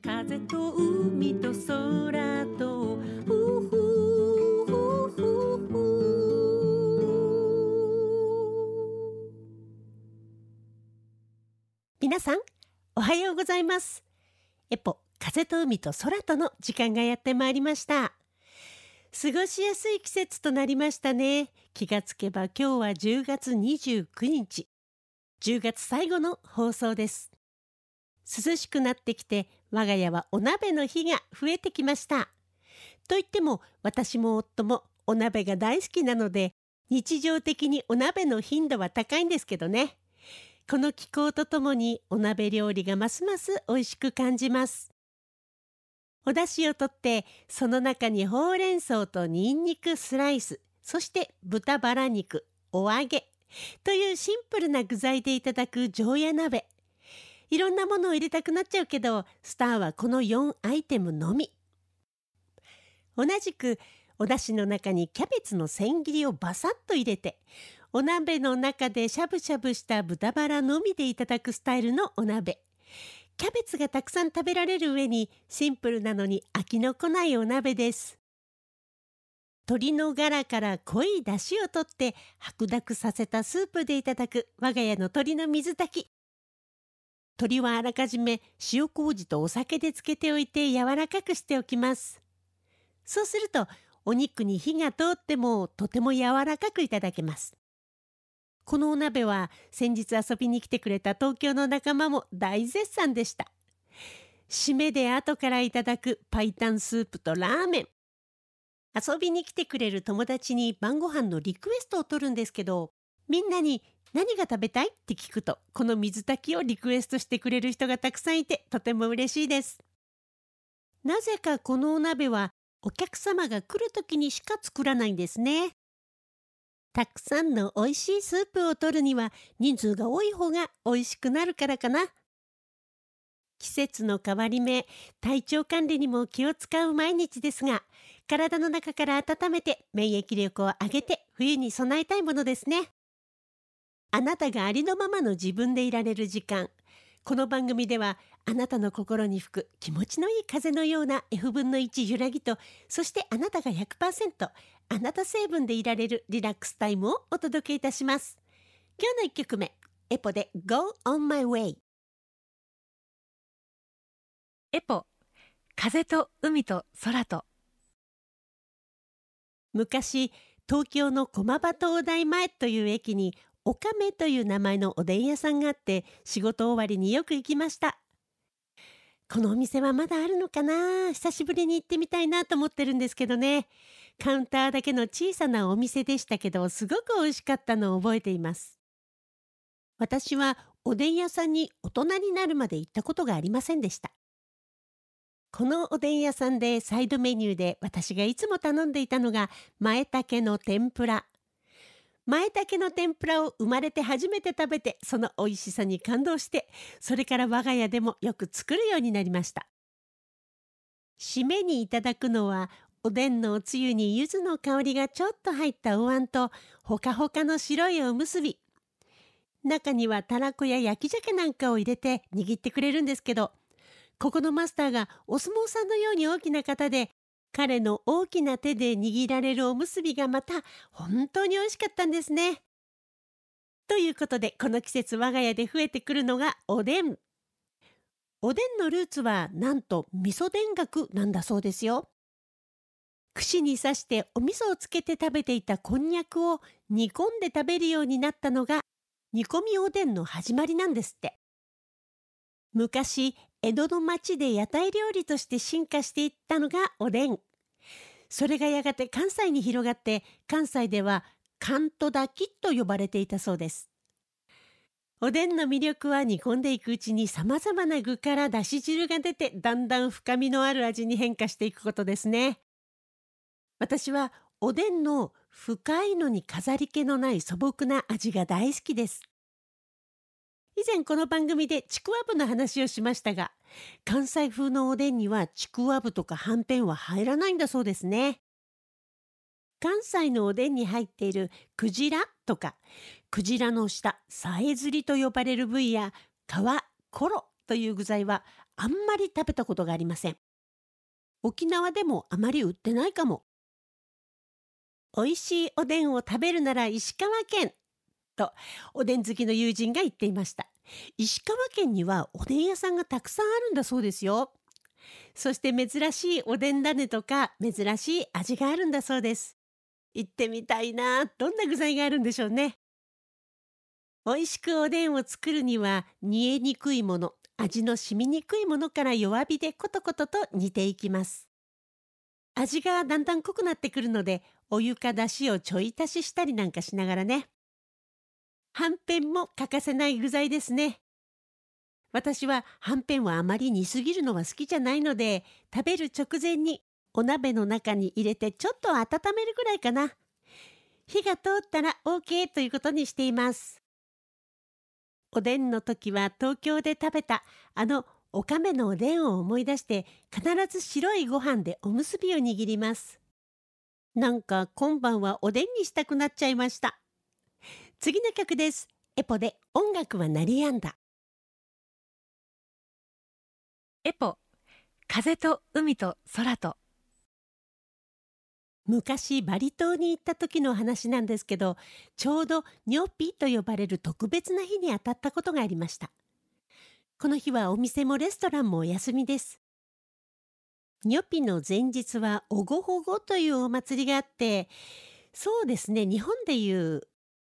風と海と空とふふふふふ皆さんおはようございます。エポ風と海と空との時間がやってまいりました。過ごしやすい季節となりましたね。気がつけば今日は10月29日。10月最後の放送です。涼しくなってきて我が家はお鍋の日が増えてきました。と言っても私も夫もお鍋が大好きなので日常的にお鍋の頻度は高いんですけどね。この気候とともにお鍋料理がますます美味しく感じます。お出汁をとってその中にほうれん草とにんにくスライスそして豚バラ肉お揚げというシンプルな具材でいただく常夜鍋。いろんなものを入れたくなっちゃうけどスターはこの4アイテムのみ。同じくお出汁の中にキャベツの千切りをバサッと入れてお鍋の中でしゃぶしゃぶした豚バラのみでいただくスタイルのお鍋。キャベツがたくさん食べられる上にシンプルなのに飽きのこないお鍋です。鶏のガラから濃い出汁をとって白濁させたスープでいただく我が家の鶏の水炊き。鶏はあらかじめ塩麹とお酒で漬けておいて柔らかくしておきます。そうするとお肉に火が通ってもとても柔らかくいただけます。このお鍋は先日遊びに来てくれた東京の仲間も大絶賛でした。締めで後からいただくパイタンスープとラーメン。遊びに来てくれる友達に晩ご飯のリクエストを取るんですけどみんなに何が食べたいって聞くとこの水炊きをリクエストしてくれる人がたくさんいてとても嬉しいですなぜかこのお鍋はお客様が来る時にしか作らないんですねたくさんの美味しいスープを取るには人数が多い方が美味しくなるからかな。季節の変わり目、体調管理にも気を使う毎日ですが、体の中から温めて免疫力を上げて冬に備えたいものですね。あなたがありのままの自分でいられる時間。この番組ではあなたの心に吹く気持ちのいい風のような F 分の1揺らぎとそしてあなたが100%あなた成分でいられるリラックスタイムをお届けいたします。今日の1曲目エポで Go on my way エポ風と海と空と。昔東京の駒場東大前という駅におかめという名前のおでん屋さんがあって仕事終わりによく行きました。このお店はまだあるのかな？久しぶりに行ってみたいなと思ってるんですけどね。カウンターだけの小さなお店でしたけどすごく美味しかったのを覚えています。私はおでん屋さんに大人になるまで行ったことがありませんでした。このおでん屋さんでサイドメニューで私がいつも頼んでいたのが前茸の天ぷら。前茸の天ぷらを生まれて初めて食べてその美味しさに感動してそれから我が家でもよく作るようになりました。締めにいただくのはおでんのおつゆに柚子の香りがちょっと入ったお椀とほかほかの白いおむすび。中にはたらこや焼き鮭なんかを入れて握ってくれるんですけどここのマスターがお相撲さんのように大きな方で彼の大きな手で握られるおむすびがまた本当に美味しかったんですね。ということでこの季節我が家で増えてくるのがおでん。おでんのルーツはなんと味噌田楽なんだそうですよ。串に刺してお味噌をつけて食べていたこんにゃくを煮込んで食べるようになったのが煮込みおでんの始まりなんですって。昔江戸の町で屋台料理として進化していったのがおでん。それがやがて関西に広がって関西では関東炊きと呼ばれていたそうです。おでんの魅力は煮込んでいくうちにさまざまな具からだし汁が出てだんだん深みのある味に変化していくことですね。私はおでんの深いのに飾り気のない素朴な味が大好きです。以前この番組でちくわぶの話をしましたが関西風のおでんにはちくわぶとかはんぺんは入らないんだそうですね関西のおでんに入っているクジラとかクジラの下さえずりと呼ばれる部位や皮コロという具材はあんまり食べたことがありません。沖縄でもあまり売ってないかも。美味しいおでんを食べるなら石川県とおでん好きの友人が言っていました。石川県にはおでん屋さんがたくさんあるんだそうですよ。そして珍しいおでん種とか珍しい味があるんだそうです。行ってみたいな。どんな具材があるんでしょうね。美味しくおでんを作るには煮えにくいもの、味の染みにくいものから弱火でコトコトと煮ていきます。味がだんだん濃くなってくるので、お湯かだしをちょい足ししたりなんかしながらね。はんぺんも欠かせない具材ですね。私ははんぺんはあまり煮すぎるのは好きじゃないので、食べる直前にお鍋の中に入れてちょっと温めるぐらいかな。火が通ったら OK ということにしています。おでんの時は東京で食べたあのおかめのおでんを思い出して必ず白いご飯でおむすびを握ります。なんか今晩はおでんにしたくなっちゃいました。次の曲です。エポで音楽は鳴りやんだ。エポ、風と海と空と。昔バリ島に行った時の話なんですけど、ちょうどニョピと呼ばれる特別な日に当たったことがありました。この日はお店もレストランもお休みです。ニョピの前日はおごほごというお祭りがあって、そうですね、日本でいう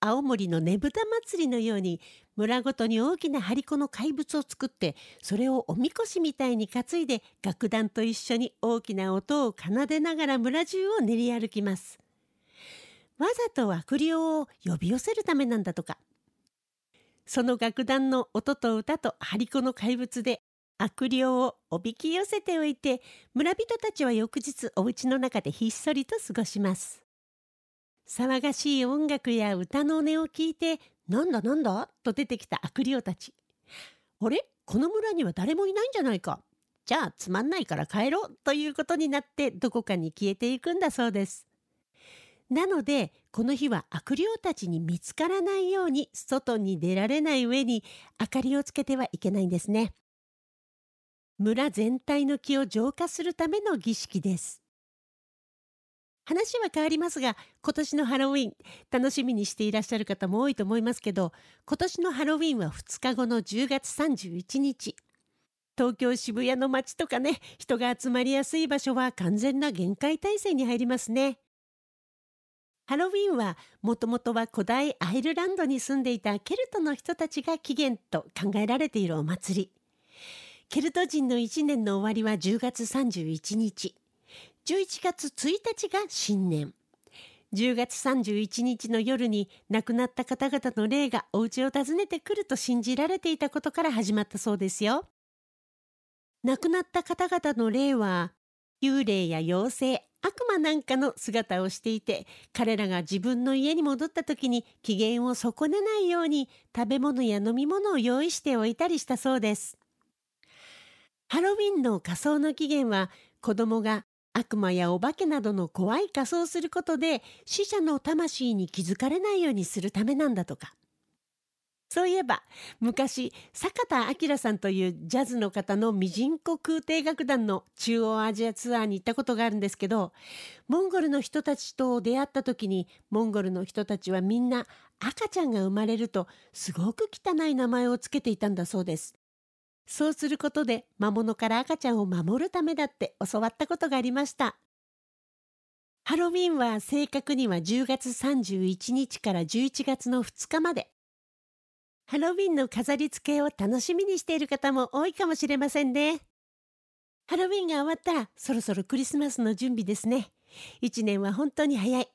青森のねぶた祭りのように村ごとに大きな張り子の怪物を作ってそれをおみこしみたいに担いで楽団と一緒に大きな音を奏でながら村中を練り歩きます。わざと悪霊を呼び寄せるためなんだとか。その楽団の音と歌と張り子の怪物で悪霊をおびき寄せておいて村人たちは翌日お家の中でひっそりと過ごします。騒がしい音楽や歌の音を聞いて、なんだなんだ？と出てきた悪霊たち。あれ？この村には誰もいないんじゃないか？じゃあつまんないから帰ろうということになってどこかに消えていくんだそうです。なのでこの日は悪霊たちに見つからないように外に出られない上に明かりをつけてはいけないんですね。村全体の気を浄化するための儀式です。話は変わりますが、今年のハロウィン、楽しみにしていらっしゃる方も多いと思いますけど、今年のハロウィンは2日後の10月31日。東京渋谷の街とかね、人が集まりやすい場所は完全な限界態勢に入りますね。ハロウィンはもともとは古代アイルランドに住んでいたケルトの人たちが起源と考えられているお祭り。ケルト人の1年の終わりは10月31日。11月1日が新年。10月31日の夜に亡くなった方々の霊がお家を訪ねてくると信じられていたことから始まったそうですよ。亡くなった方々の霊は幽霊や妖精、悪魔なんかの姿をしていて彼らが自分の家に戻った時に機嫌を損ねないように食べ物や飲み物を用意しておいたりしたそうです。ハロウィンの仮装の起源は子供が悪魔やお化けなどの怖い仮装することで死者の魂に気づかれないようにするためなんだとか。そういえば昔坂田明さんというジャズの方のミジンコ空挺楽団の中央アジアツアーに行ったことがあるんですけどモンゴルの人たちと出会った時にモンゴルの人たちはみんな赤ちゃんが生まれるとすごく汚い名前をつけていたんだそうです。そうすることで魔物から赤ちゃんを守るためだって教わったことがありました。ハロウィンは正確には10月31日から11月の2日まで。ハロウィンの飾り付けを楽しみにしている方も多いかもしれませんね。ハロウィンが終わったらそろそろクリスマスの準備ですね。一年は本当に早い。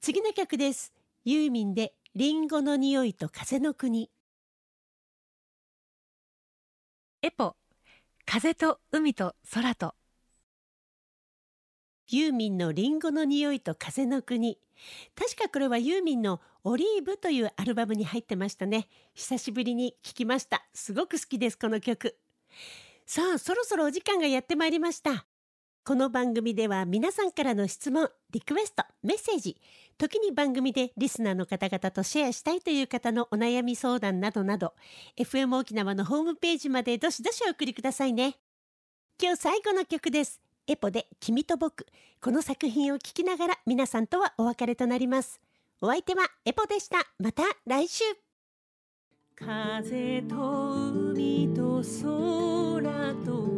次の曲です。ユーミンでリンゴの匂いと風の国。エポ風と海と空と。ユーミンのリンゴの匂いと風の国。確かこれはユーミンのオリーブというアルバムに入ってましたね。久しぶりに聞きました。すごく好きですこの曲。さあそろそろお時間がやってまいりました。この番組では皆さんからの質問、リクエスト、メッセージ、時に番組でリスナーの方々とシェアしたいという方のお悩み相談などなど、FM 沖縄のホームページまでどしどしお送りくださいね。今日最後の曲です。エポで君と僕。この作品を聴きながら皆さんとはお別れとなります。お相手はエポでした。また来週。風と海と空と